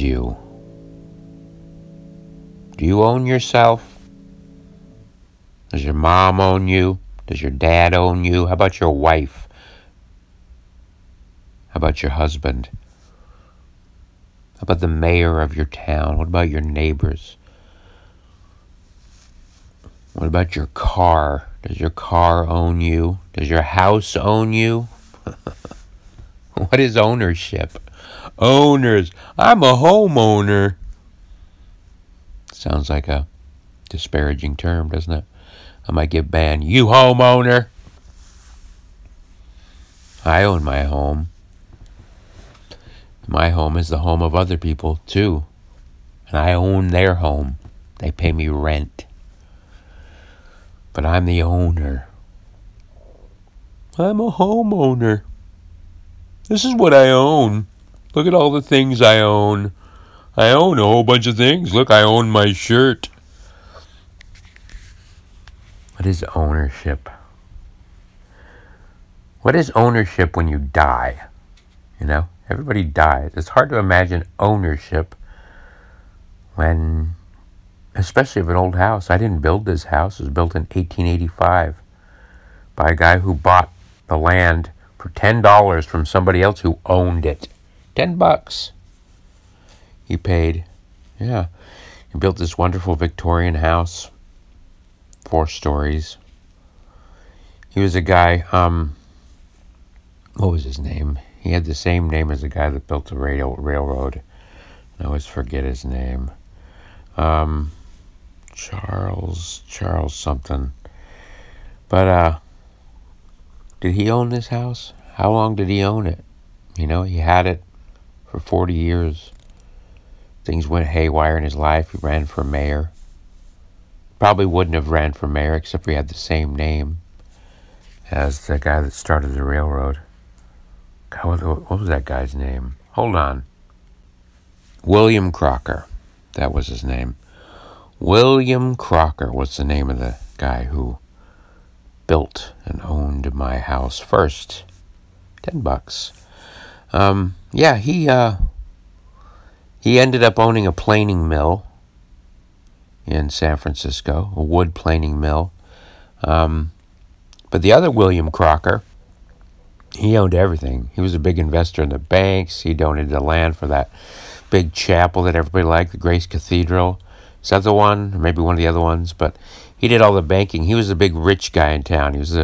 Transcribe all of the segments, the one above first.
you? Do you own yourself? Does your mom own you? Does your dad own you? How about your wife? How about your husband? How about the mayor of your town? What about your neighbors? What about your car? Does your car own you? Does your house own you? what is ownership? Owners. I'm a homeowner. Sounds like a disparaging term, doesn't it? I might get banned. You homeowner. I own my home. My home is the home of other people, too. And I own their home. They pay me rent. But I'm the owner. I'm a homeowner. This is what I own. Look at all the things I own. I own a whole bunch of things. Look, I own my shirt. What is ownership? What is ownership when you die? You know? Everybody dies. It's hard to imagine ownership when, especially of an old house. I didn't build this house. It was built in 1885 by a guy who bought the land for $10 from somebody else who owned it. 10 bucks. He paid. Yeah. He built this wonderful Victorian house. Four stories. He was a guy, um, what was his name? He had the same name as the guy that built the rail, railroad. I always forget his name. Um, Charles, Charles something. But, uh, did he own this house? How long did he own it? You know, he had it for 40 years. Things went haywire in his life. He ran for mayor. Probably wouldn't have ran for mayor except for he had the same name as the guy that started the railroad. God, what, was that guy's name? Hold on. William Crocker. That was his name. William Crocker was the name of the guy who built and owned my house first. Ten bucks. Um, yeah, he uh, he ended up owning a planing mill in San Francisco, a wood planing mill. Um, but the other William Crocker, he owned everything. He was a big investor in the banks. He donated the land for that big chapel that everybody liked, the Grace Cathedral. Is that the one? Or maybe one of the other ones. But he did all the banking. He was a big rich guy in town. He was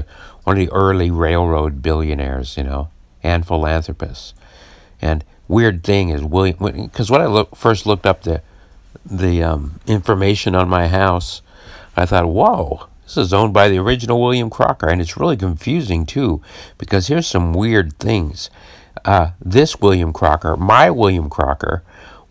one of the early railroad billionaires, you know, and philanthropists. And weird thing is William, because when I look, first looked up the the um, information on my house, I thought, whoa, this is owned by the original William Crocker, and it's really confusing too, because here's some weird things. Uh, this William Crocker, my William Crocker,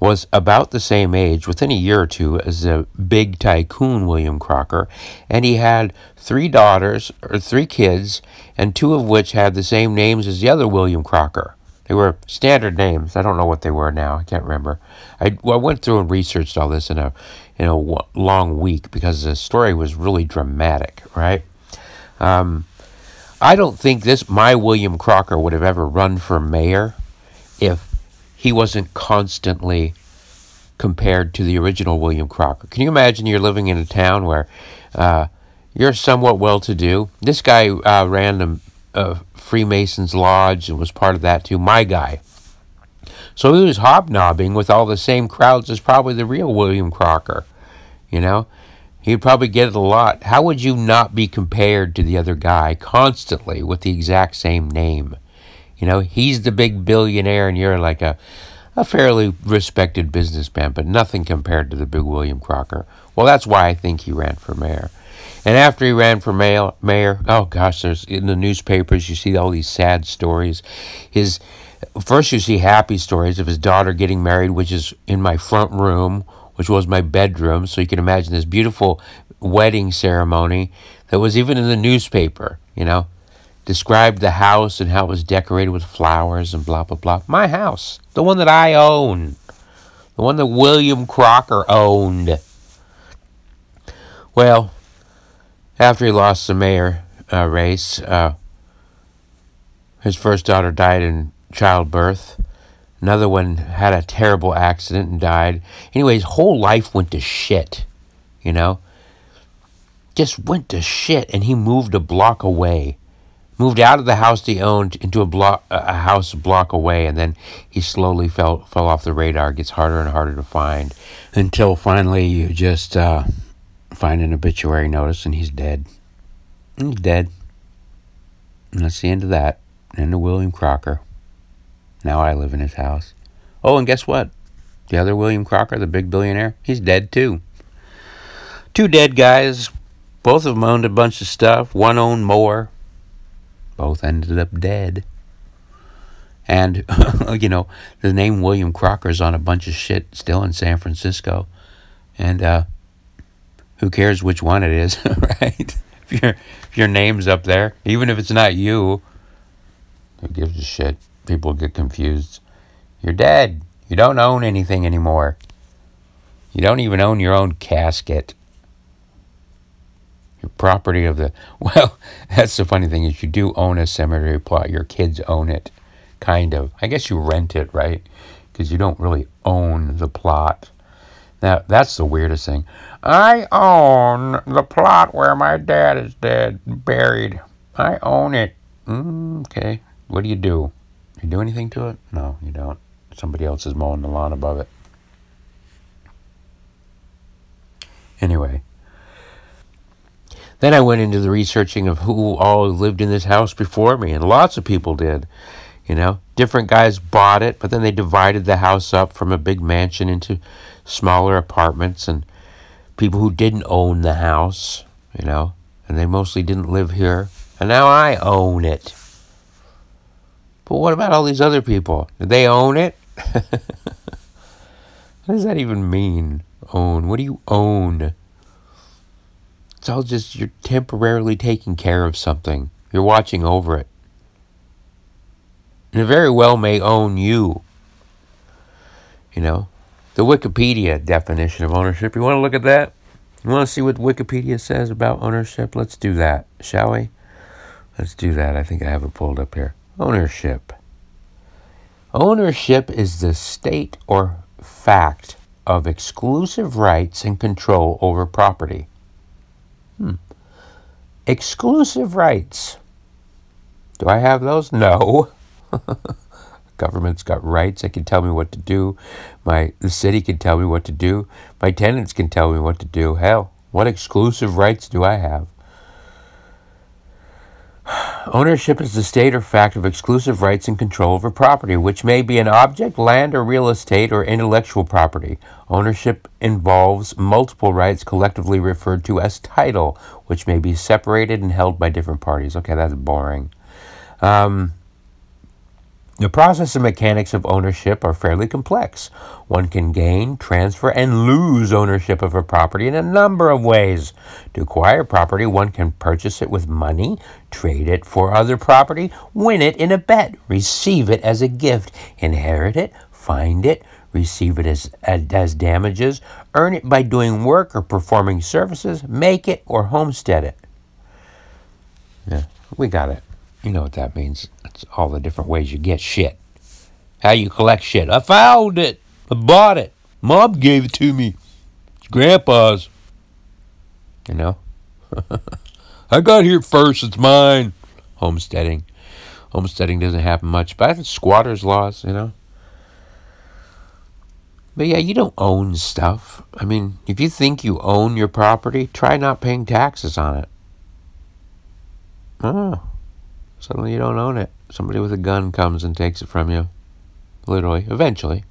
was about the same age, within a year or two, as the big tycoon William Crocker, and he had three daughters, or three kids, and two of which had the same names as the other William Crocker. They were standard names. I don't know what they were now. I can't remember. I, well, I went through and researched all this in a in a long week because the story was really dramatic, right? Um, I don't think this my William Crocker would have ever run for mayor if he wasn't constantly compared to the original William Crocker. Can you imagine you're living in a town where uh, you're somewhat well to do? This guy uh, ran a Freemasons Lodge and was part of that too. My guy. So he was hobnobbing with all the same crowds as probably the real William Crocker. You know, he'd probably get it a lot. How would you not be compared to the other guy constantly with the exact same name? You know, he's the big billionaire and you're like a, a fairly respected businessman, but nothing compared to the big William Crocker. Well, that's why I think he ran for mayor. And after he ran for mayor, mayor, oh gosh, there's in the newspapers you see all these sad stories. His first you see happy stories of his daughter getting married, which is in my front room, which was my bedroom. So you can imagine this beautiful wedding ceremony that was even in the newspaper. You know, described the house and how it was decorated with flowers and blah blah blah. My house, the one that I own, the one that William Crocker owned. Well, after he lost the mayor uh, race, uh, his first daughter died in childbirth. Another one had a terrible accident and died. Anyway, his whole life went to shit, you know? Just went to shit, and he moved a block away. Moved out of the house he owned into a block, a house block away, and then he slowly fell fell off the radar. Gets harder and harder to find, until finally you just uh, find an obituary notice, and he's dead. He's dead. And that's the end of that. End of William Crocker. Now I live in his house. Oh, and guess what? The other William Crocker, the big billionaire, he's dead too. Two dead guys. Both of them owned a bunch of stuff. One owned more. Both ended up dead. And, you know, the name William Crocker's on a bunch of shit still in San Francisco. And uh, who cares which one it is, right? If, if your name's up there, even if it's not you, who gives a shit? people get confused. You're dead. You don't own anything anymore. You don't even own your own casket. Your property of the well, that's the funny thing is you do own a cemetery plot. Your kids own it, kind of. I guess you rent it, right? Because you don't really own the plot. Now that's the weirdest thing. I own the plot where my dad is dead, buried. I own it. Mm, okay. What do you do? You do anything to it? No, you don't. Somebody else is mowing the lawn above it. Anyway, then I went into the researching of who all lived in this house before me, and lots of people did. You know, different guys bought it, but then they divided the house up from a big mansion into smaller apartments, and people who didn't own the house, you know, and they mostly didn't live here. And now I own it. But what about all these other people? Do they own it? what does that even mean? Own? What do you own? It's all just you're temporarily taking care of something. You're watching over it. And it very well may own you. You know, the Wikipedia definition of ownership. You want to look at that? You want to see what Wikipedia says about ownership? Let's do that, shall we? Let's do that. I think I have it pulled up here. Ownership. Ownership is the state or fact of exclusive rights and control over property. Exclusive rights. Do I have those? No. Government's got rights. They can tell me what to do. My the city can tell me what to do. My tenants can tell me what to do. Hell, what exclusive rights do I have? Ownership is the state or fact of exclusive rights and control over property, which may be an object, land, or real estate, or intellectual property. Ownership involves multiple rights collectively referred to as title, which may be separated and held by different parties. Okay, that's boring. Um, the process and mechanics of ownership are fairly complex. One can gain, transfer, and lose ownership of a property in a number of ways. To acquire property, one can purchase it with money, trade it for other property, win it in a bet, receive it as a gift, inherit it, find it, receive it as, as damages, earn it by doing work or performing services, make it or homestead it. Yeah, we got it. You know what that means. It's all the different ways you get shit. How you collect shit. I found it. I bought it. Mom gave it to me. It's grandpa's. You know? I got here first. It's mine. Homesteading. Homesteading doesn't happen much, but I think squatters' laws, you know? But yeah, you don't own stuff. I mean, if you think you own your property, try not paying taxes on it. Oh. Suddenly you don't own it. Somebody with a gun comes and takes it from you. Literally. Eventually.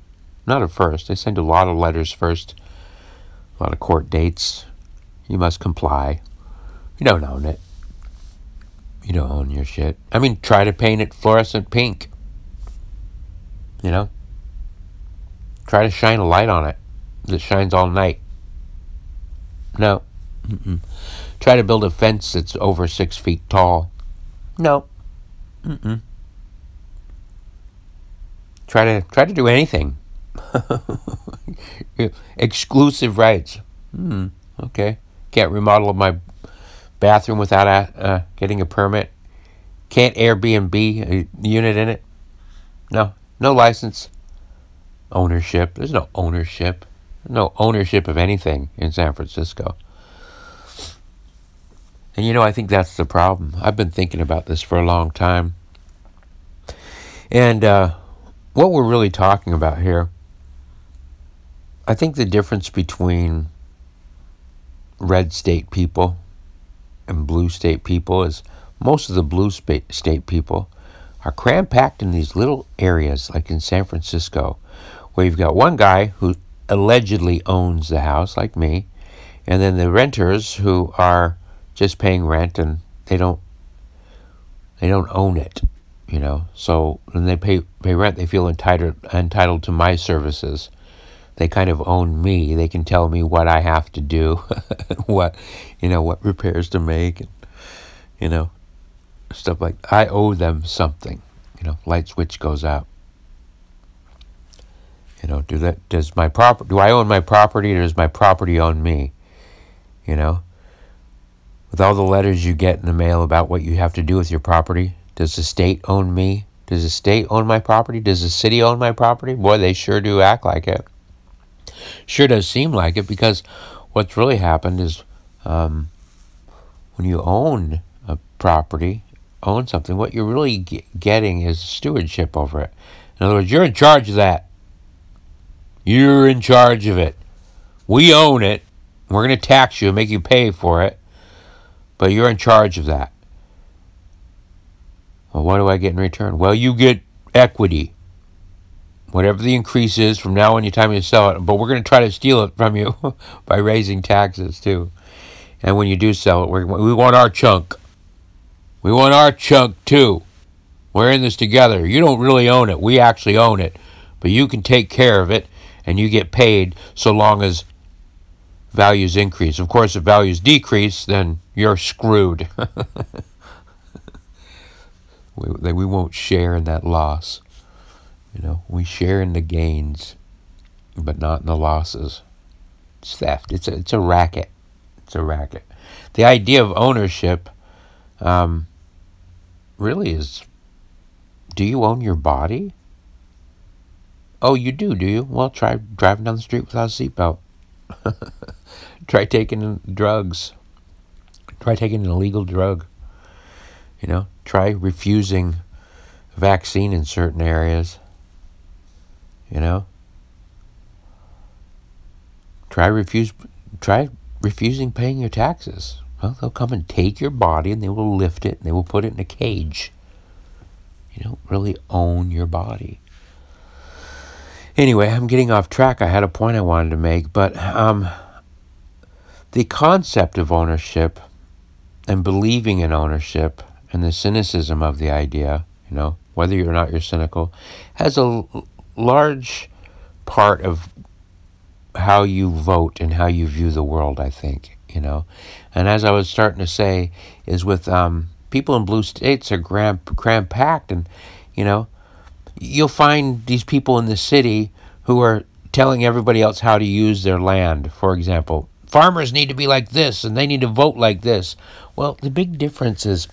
Not at first. They send a lot of letters first, a lot of court dates. You must comply. You don't own it. You don't own your shit. I mean, try to paint it fluorescent pink. You know? Try to shine a light on it that shines all night. No. Mm-mm. Try to build a fence that's over six feet tall. No. Mm-mm. Try to try to do anything. Exclusive rights. Hmm. Okay. Can't remodel my bathroom without a, uh, getting a permit. Can't Airbnb a unit in it. No. No license. ownership. There's no ownership. No ownership of anything in San Francisco. And you know, I think that's the problem. I've been thinking about this for a long time. And uh, what we're really talking about here, I think the difference between red state people and blue state people is most of the blue state people are cram packed in these little areas, like in San Francisco, where you've got one guy who allegedly owns the house, like me, and then the renters who are just paying rent and they don't they don't own it, you know. So when they pay pay rent, they feel entitled entitled to my services. They kind of own me. They can tell me what I have to do, what you know, what repairs to make, and you know, stuff like I owe them something. You know, light switch goes out. You know, do that does my proper do I own my property or does my property own me? You know? With all the letters you get in the mail about what you have to do with your property, does the state own me? Does the state own my property? Does the city own my property? Boy, they sure do act like it. Sure does seem like it because what's really happened is um, when you own a property, own something, what you're really getting is stewardship over it. In other words, you're in charge of that. You're in charge of it. We own it. We're going to tax you and make you pay for it. But you're in charge of that. Well, what do I get in return? Well, you get equity. Whatever the increase is from now on, your time you sell it. But we're going to try to steal it from you by raising taxes too. And when you do sell it, we want our chunk. We want our chunk too. We're in this together. You don't really own it. We actually own it. But you can take care of it and you get paid so long as values increase. Of course, if values decrease, then you're screwed. we, we won't share in that loss. You know, we share in the gains, but not in the losses. It's theft. It's a, it's a racket. It's a racket. The idea of ownership um, really is do you own your body? Oh, you do, do you? Well, try driving down the street without a seatbelt. try taking drugs. Try taking an illegal drug. You know, try refusing vaccine in certain areas. You know, try refuse try refusing paying your taxes. Well, they'll come and take your body and they will lift it and they will put it in a cage. You don't really own your body. Anyway, I'm getting off track. I had a point I wanted to make, but um, the concept of ownership and believing in ownership and the cynicism of the idea, you know, whether you're or not you're cynical, has a large part of how you vote and how you view the world, I think, you know. And as I was starting to say, is with um, people in blue states are cram, cram packed, and, you know, you'll find these people in the city who are telling everybody else how to use their land, for example. Farmers need to be like this and they need to vote like this. Well, the big difference is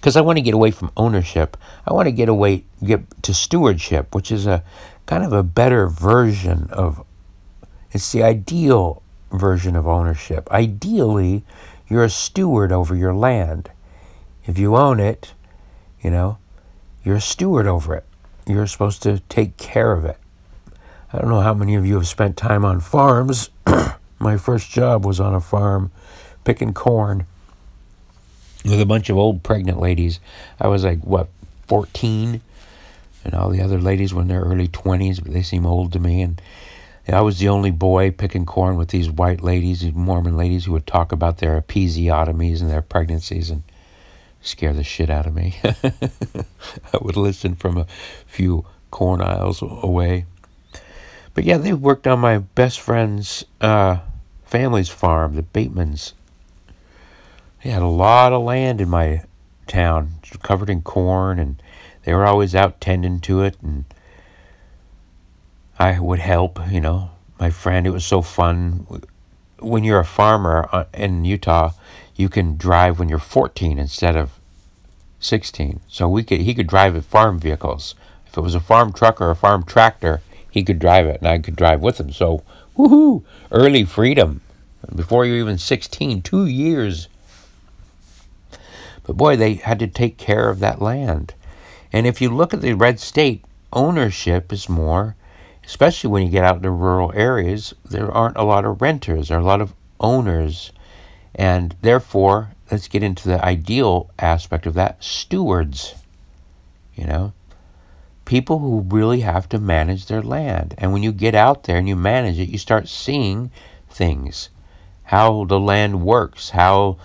because I want to get away from ownership. I want to get away get to stewardship, which is a kind of a better version of it's the ideal version of ownership. Ideally, you're a steward over your land. If you own it, you know, you're a steward over it. You're supposed to take care of it. I don't know how many of you have spent time on farms. My first job was on a farm picking corn with a bunch of old pregnant ladies. I was like, what, 14? And all the other ladies were in their early 20s, but they seem old to me. And I was the only boy picking corn with these white ladies, these Mormon ladies who would talk about their episiotomies and their pregnancies and scare the shit out of me. I would listen from a few corn aisles away. But yeah, they worked on my best friend's uh, family's farm, the Batemans. They had a lot of land in my town, covered in corn, and they were always out tending to it. And I would help, you know, my friend. It was so fun. When you're a farmer uh, in Utah, you can drive when you're 14 instead of 16. So we could he could drive farm vehicles. If it was a farm truck or a farm tractor, he could drive it and I could drive with him. So, woohoo, early freedom. Before you're even 16, two years. But boy, they had to take care of that land. And if you look at the red state, ownership is more, especially when you get out into rural areas, there aren't a lot of renters, there are a lot of owners. And therefore, let's get into the ideal aspect of that stewards. You know, people who really have to manage their land. And when you get out there and you manage it, you start seeing things. How the land works, how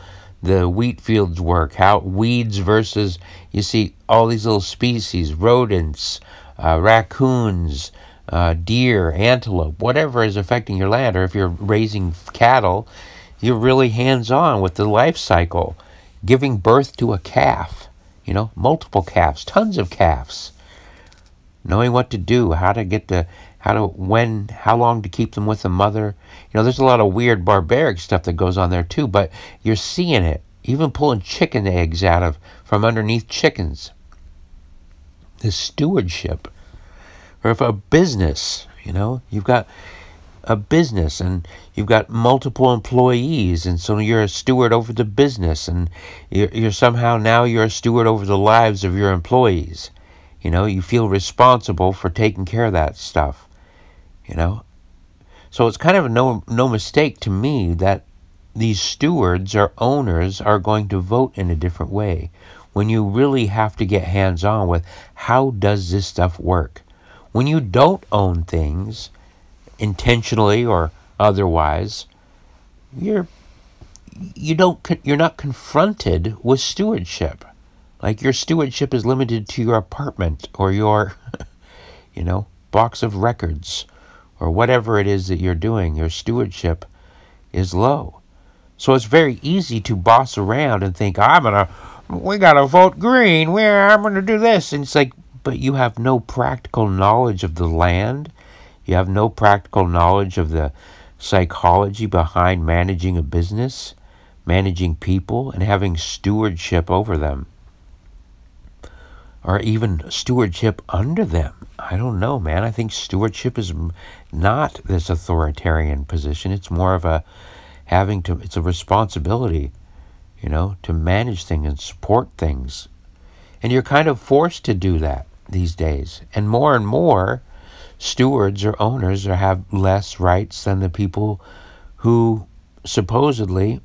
the wheat fields work, how weeds versus, you see, all these little species, rodents, uh, raccoons, uh, deer, antelope, whatever is affecting your land, or if you're raising cattle, you're really hands on with the life cycle, giving birth to a calf, you know, multiple calves, tons of calves, knowing what to do, how to get the, how to, when, how long to keep them with the mother. You know, there's a lot of weird barbaric stuff that goes on there too, but you're seeing it, even pulling chicken eggs out of, from underneath chickens. The stewardship. Or if a business, you know, you've got, a business and you've got multiple employees and so you're a steward over the business and you're, you're, somehow now you're a steward over the lives of your employees you know you feel responsible for taking care of that stuff you know so it's kind of no no mistake to me that these stewards or owners are going to vote in a different way when you really have to get hands on with how does this stuff work when you don't own things intentionally or otherwise, you're you don't you're not confronted with stewardship. Like your stewardship is limited to your apartment or your you know, box of records or whatever it is that you're doing. Your stewardship is low. So it's very easy to boss around and think, I'm gonna we gotta vote green, where I'm gonna do this and it's like but you have no practical knowledge of the land you have no practical knowledge of the psychology behind managing a business, managing people, and having stewardship over them. Or even stewardship under them. I don't know, man. I think stewardship is not this authoritarian position. It's more of a having to, it's a responsibility, you know, to manage things and support things. And you're kind of forced to do that these days. And more and more, stewards or owners or have less rights than the people who supposedly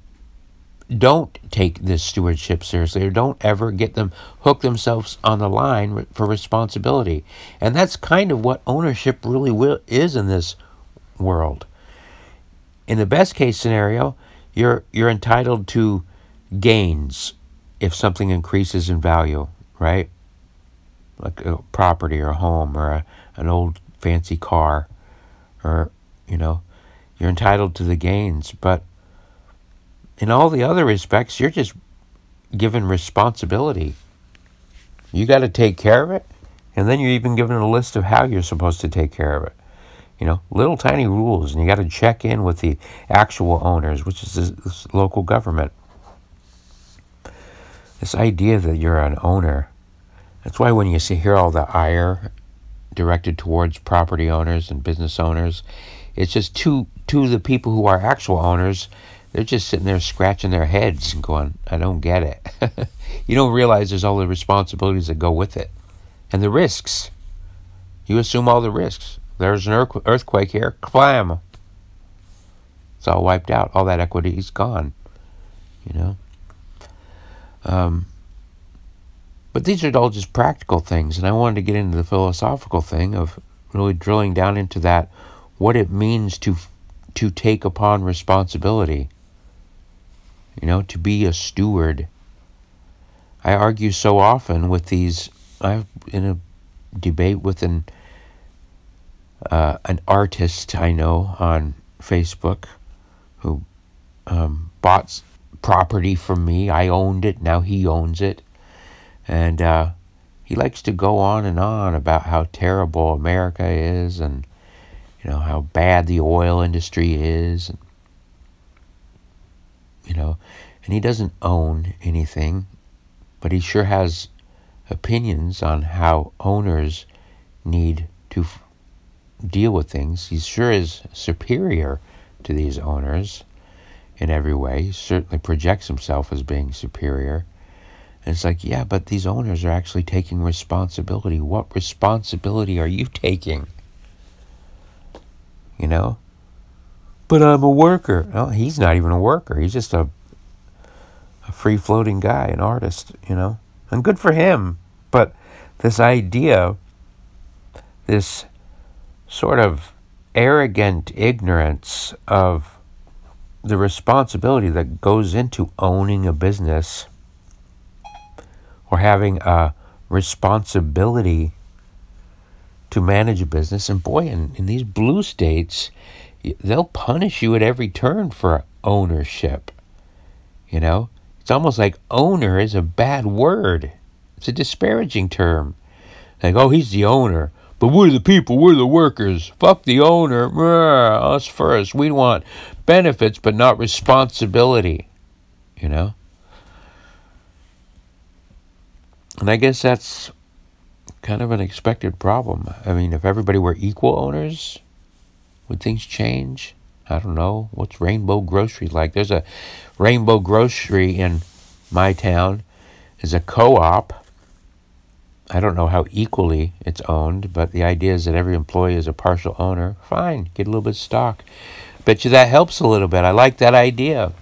don't take this stewardship seriously or don't ever get them hook themselves on the line for responsibility. And that's kind of what ownership really will, is in this world. In the best case scenario you're you're entitled to gains if something increases in value right? Like a property or a home or a, an old fancy car or, you know, you're entitled to the gains. But in all the other respects, you're just given responsibility. You got to take care of it, and then you're even given a list of how you're supposed to take care of it. You know, little tiny rules, and you got to check in with the actual owners, which is this, this local government. This idea that you're an owner, that's why when you see hear all the ire directed towards property owners and business owners. It's just to to the people who are actual owners, they're just sitting there scratching their heads and going, "I don't get it." you don't realize there's all the responsibilities that go with it, and the risks. You assume all the risks. There's an earthquake here, clam. It's all wiped out. All that equity is gone. You know. Um, but these are all just practical things, and I wanted to get into the philosophical thing of really drilling down into that, what it means to to take upon responsibility. You know, to be a steward. I argue so often with these. I'm in a debate with an uh, an artist I know on Facebook who um, bought property from me. I owned it. Now he owns it. And uh, he likes to go on and on about how terrible America is and, you know, how bad the oil industry is. And, you know, and he doesn't own anything, but he sure has opinions on how owners need to f- deal with things. He sure is superior to these owners in every way. He certainly projects himself as being superior. And it's like, yeah, but these owners are actually taking responsibility. What responsibility are you taking? You know? But I'm a worker. No, he's not even a worker. He's just a, a free floating guy, an artist, you know? And good for him. But this idea, this sort of arrogant ignorance of the responsibility that goes into owning a business or having a responsibility to manage a business. And boy, in, in these blue states, they'll punish you at every turn for ownership. You know, it's almost like owner is a bad word, it's a disparaging term. Like, oh, he's the owner. But we're the people, we're the workers. Fuck the owner. us first. We want benefits, but not responsibility. You know? And I guess that's kind of an expected problem. I mean, if everybody were equal owners, would things change? I don't know. What's Rainbow Grocery like? There's a Rainbow Grocery in my town. It's a co-op. I don't know how equally it's owned, but the idea is that every employee is a partial owner. Fine, get a little bit of stock. Bet you that helps a little bit. I like that idea.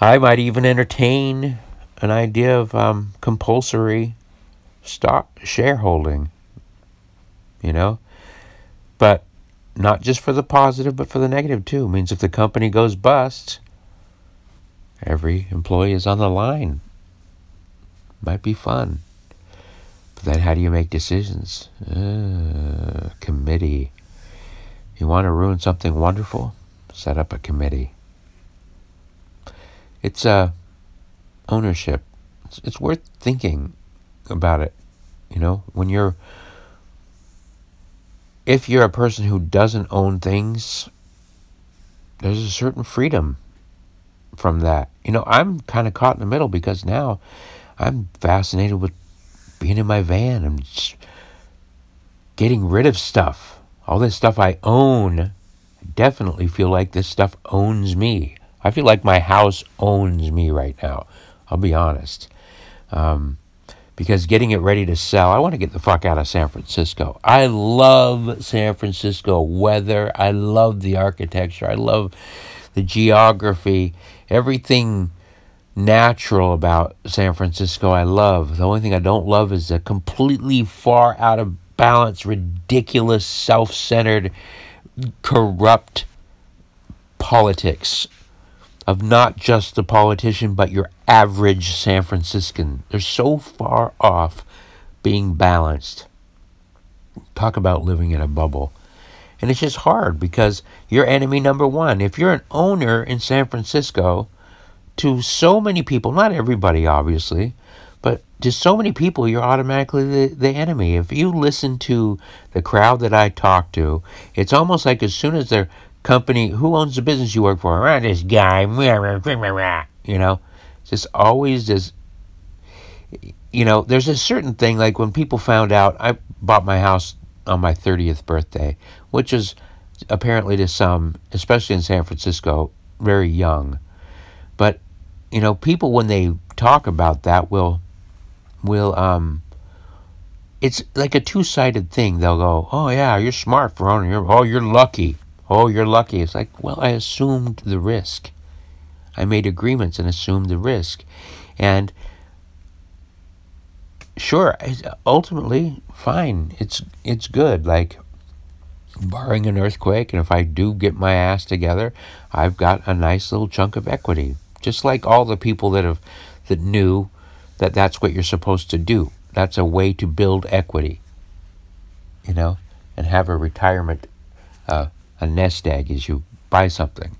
I might even entertain an idea of um, compulsory stock shareholding, you know? But not just for the positive, but for the negative too. It means if the company goes bust, every employee is on the line. Might be fun. But then how do you make decisions? Uh, committee. You want to ruin something wonderful? Set up a committee. It's uh, ownership. It's, it's worth thinking about it. You know, when you're, if you're a person who doesn't own things, there's a certain freedom from that. You know, I'm kind of caught in the middle because now I'm fascinated with being in my van and getting rid of stuff. All this stuff I own, I definitely feel like this stuff owns me. I feel like my house owns me right now. I'll be honest. Um, because getting it ready to sell, I want to get the fuck out of San Francisco. I love San Francisco weather. I love the architecture. I love the geography. Everything natural about San Francisco, I love. The only thing I don't love is the completely far out of balance, ridiculous, self centered, corrupt politics of not just the politician, but your average San Franciscan. They're so far off being balanced. Talk about living in a bubble. And it's just hard because you're enemy number one. If you're an owner in San Francisco, to so many people, not everybody obviously, but to so many people, you're automatically the, the enemy. If you listen to the crowd that I talk to, it's almost like as soon as they're company, who owns the business you work for? Ah, this guy. You know, just always just, you know, there's a certain thing, like when people found out, I bought my house on my 30th birthday, which is apparently to some, especially in San Francisco, very young. But, you know, people when they talk about that will, will, um, it's like a two-sided thing. They'll go, "Oh yeah, you're smart for owning your. Oh, you're lucky." Oh, you're lucky. It's like, well, I assumed the risk. I made agreements and assumed the risk. And sure, ultimately, fine. It's it's good. Like barring an earthquake, and if I do get my ass together, I've got a nice little chunk of equity. Just like all the people that have that knew that that's what you're supposed to do. That's a way to build equity. You know, and have a retirement uh, a nest egg is you buy something,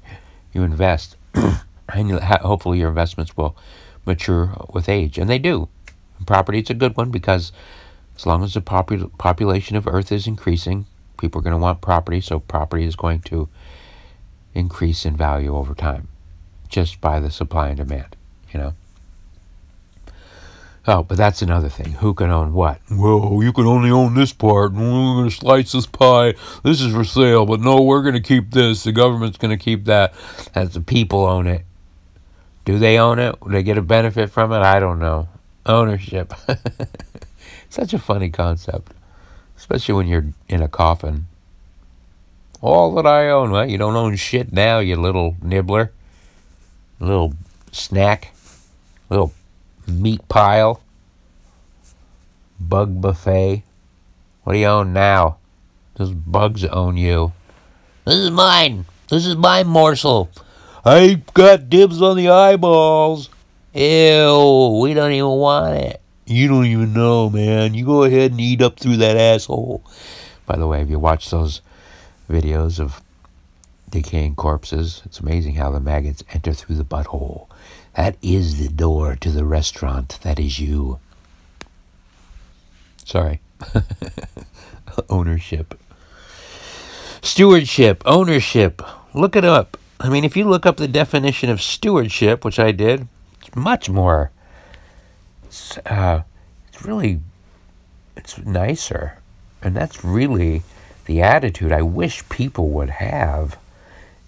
you invest, and you ha- hopefully your investments will mature with age, and they do. Property is a good one because as long as the popul- population of Earth is increasing, people are going to want property, so property is going to increase in value over time, just by the supply and demand. You know. Oh, but that's another thing. Who can own what? Well, you can only own this part. We're going to slice this pie. This is for sale, but no, we're going to keep this. The government's going to keep that. As the people own it. Do they own it? Do they get a benefit from it? I don't know. Ownership. Such a funny concept, especially when you're in a coffin. All that I own. Well, you don't own shit now, you little nibbler. Little snack. Little meat pile, bug buffet. What do you own now? Those bugs own you. This is mine. This is my morsel. I got dibs on the eyeballs. Ew, we don't even want it. You don't even know, man. You go ahead and eat up through that asshole. By the way, have you watched those videos of decaying corpses? It's amazing how the maggots enter through the butthole. That is the door to the restaurant. That is you. Sorry. ownership. Stewardship, ownership. Look it up. I mean, if you look up the definition of stewardship, which I did, it's much more. It's, uh, it's really, it's nicer, and that's really the attitude I wish people would have.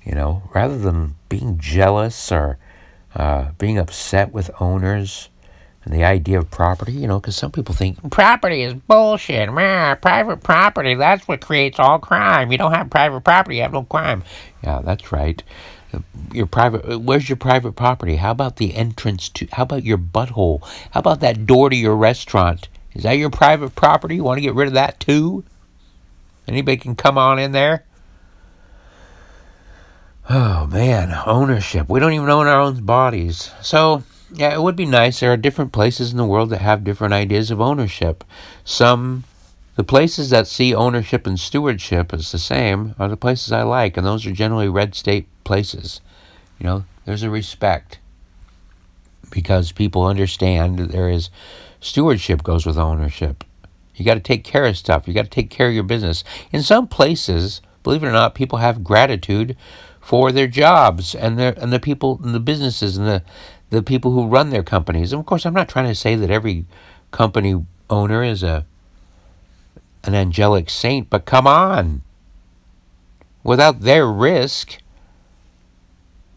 You know, rather than being jealous or uh, being upset with owners and the idea of property, you know, because some people think property is bullshit. Man, private property, that's what creates all crime. You don't have private property, you have no crime. Yeah, that's right. Your private, where's your private property? How about the entrance to, how about your butthole? How about that door to your restaurant? Is that your private property? You want to get rid of that too? Anybody can come on in there? Oh man, ownership. We don't even own our own bodies. So, yeah, it would be nice. There are different places in the world that have different ideas of ownership. Some, the places that see ownership and stewardship as the same are the places I like, and those are generally red state places. You know, there's a respect because people understand that there is stewardship goes with ownership. You got to take care of stuff. You got to take care of your business. In some places, believe it or not, people have gratitude for their jobs and their and the people and the businesses and the the people who run their companies. And of course, I'm not trying to say that every company owner is a an angelic saint, but come on. Without their risk,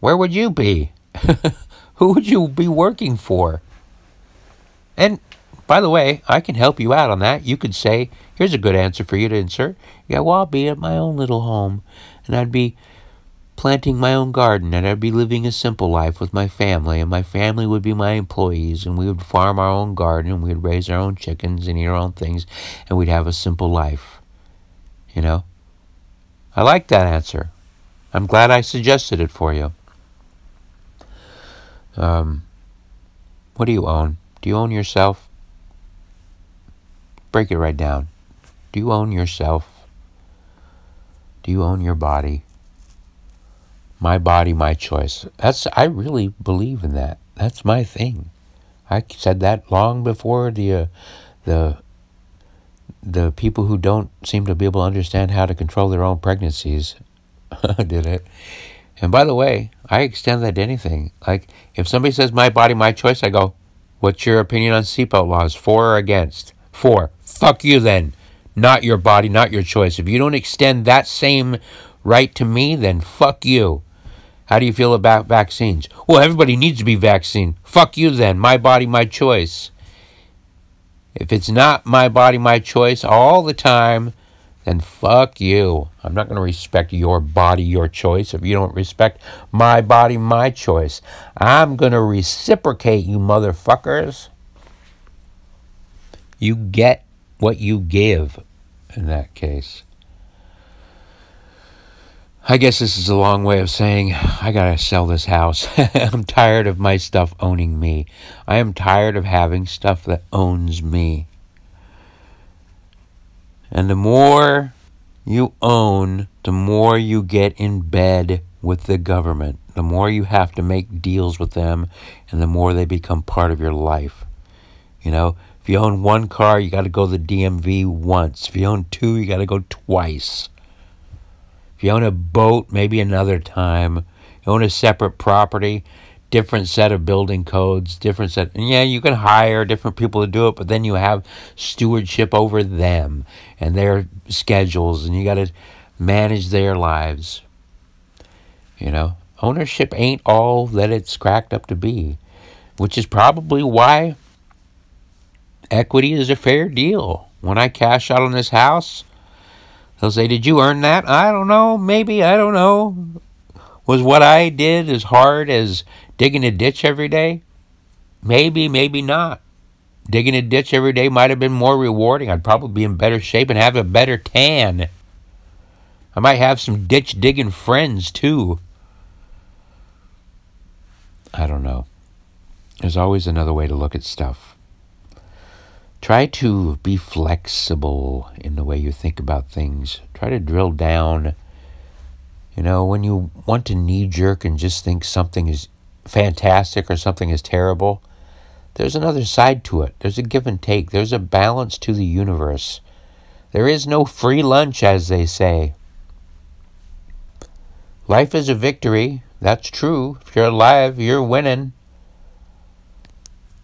where would you be? Who would you be working for? And by the way, I can help you out on that. You could say, here's a good answer for you to insert. Yeah, well, I'll be at my own little home, and I'd be planting my own garden, and I'd be living a simple life with my family, and my family would be my employees, and we would farm our own garden, and we'd raise our own chickens and eat our own things, and we'd have a simple life. You know? I like that answer. I'm glad I suggested it for you. Um, what do you own? Do you own yourself? Break it right down. Do you own yourself? Do you own your body? My body, my choice. That's I really believe in that. That's my thing. I said that long before the uh, the the people who don't seem to be able to understand how to control their own pregnancies did it. And by the way, I extend that to anything. Like if somebody says my body, my choice, I go, "What's your opinion on seatbelt laws? For or against? For. Fuck you then. Not your body, not your choice. If you don't extend that same right to me, then fuck you. How do you feel about vaccines? Well, everybody needs to be vaccinated. Fuck you then. My body, my choice. If it's not my body, my choice all the time, then fuck you. I'm not going to respect your body, your choice if you don't respect my body, my choice. I'm going to reciprocate, you motherfuckers. You get what you give in that case. I guess this is a long way of saying I gotta sell this house. I'm tired of my stuff owning me. I am tired of having stuff that owns me. And the more you own, the more you get in bed with the government. The more you have to make deals with them, and the more they become part of your life. You know, if you own one car, you got to go to the DMV once. If you own two, you got to go twice. If you own a boat, maybe another time. You own a separate property, different set of building codes, different set. Yeah, you can hire different people to do it, but then you have stewardship over them and their schedules, and you got to manage their lives. You know, ownership ain't all that it's cracked up to be, which is probably why equity is a fair deal. When I cash out on this house, they'll say, Did you earn that? I don't know. Maybe. I don't know. Was what I did as hard as digging a ditch every day? Maybe, maybe not. Digging a ditch every day might have been more rewarding. I'd probably be in better shape and have a better tan. I might have some ditch digging friends too. I don't know. There's always another way to look at stuff. Try to be flexible in the way you think about things. Try to drill down. You know, when you want to knee jerk and just think something is fantastic or something is terrible, there's another side to it. There's a give and take, there's a balance to the universe. There is no free lunch, as they say. Life is a victory. That's true. If you're alive, you're winning.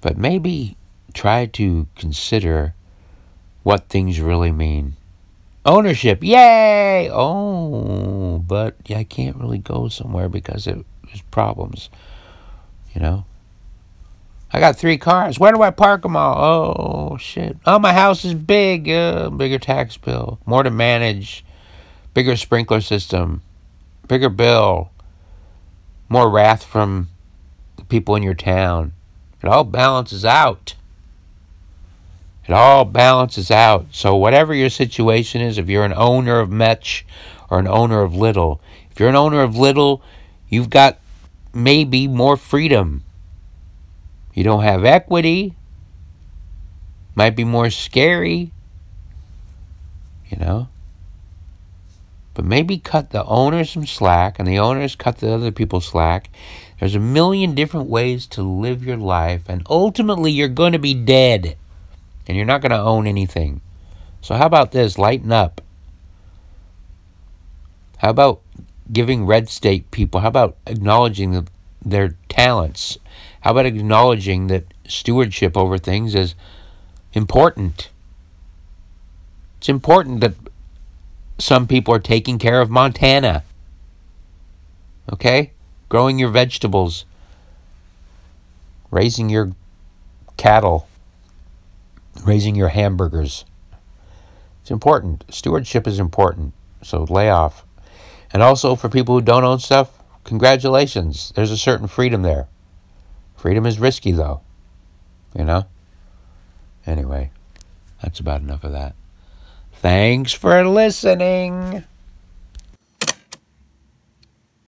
But maybe try to consider what things really mean. Ownership, yay! Oh, but I can't really go somewhere because it, there's problems. You know? I got three cars. Where do I park them all? Oh, shit. Oh, my house is big. Uh, bigger tax bill. More to manage. Bigger sprinkler system. Bigger bill. More wrath from people in your town. It all balances out. It all balances out. So, whatever your situation is, if you're an owner of much or an owner of little, if you're an owner of little, you've got maybe more freedom. You don't have equity. Might be more scary. You know? But maybe cut the owners some slack and the owners cut the other people slack. There's a million different ways to live your life, and ultimately, you're going to be dead and you're not going to own anything. So, how about this? Lighten up. How about giving red state people, how about acknowledging the, their talents? How about acknowledging that stewardship over things is important? It's important that some people are taking care of Montana. Okay? Growing your vegetables, raising your cattle raising your hamburgers. It's important. Stewardship is important. So lay off. And also for people who don't own stuff, congratulations. There's a certain freedom there. Freedom is risky though. You know? Anyway, that's about enough of that. Thanks for listening.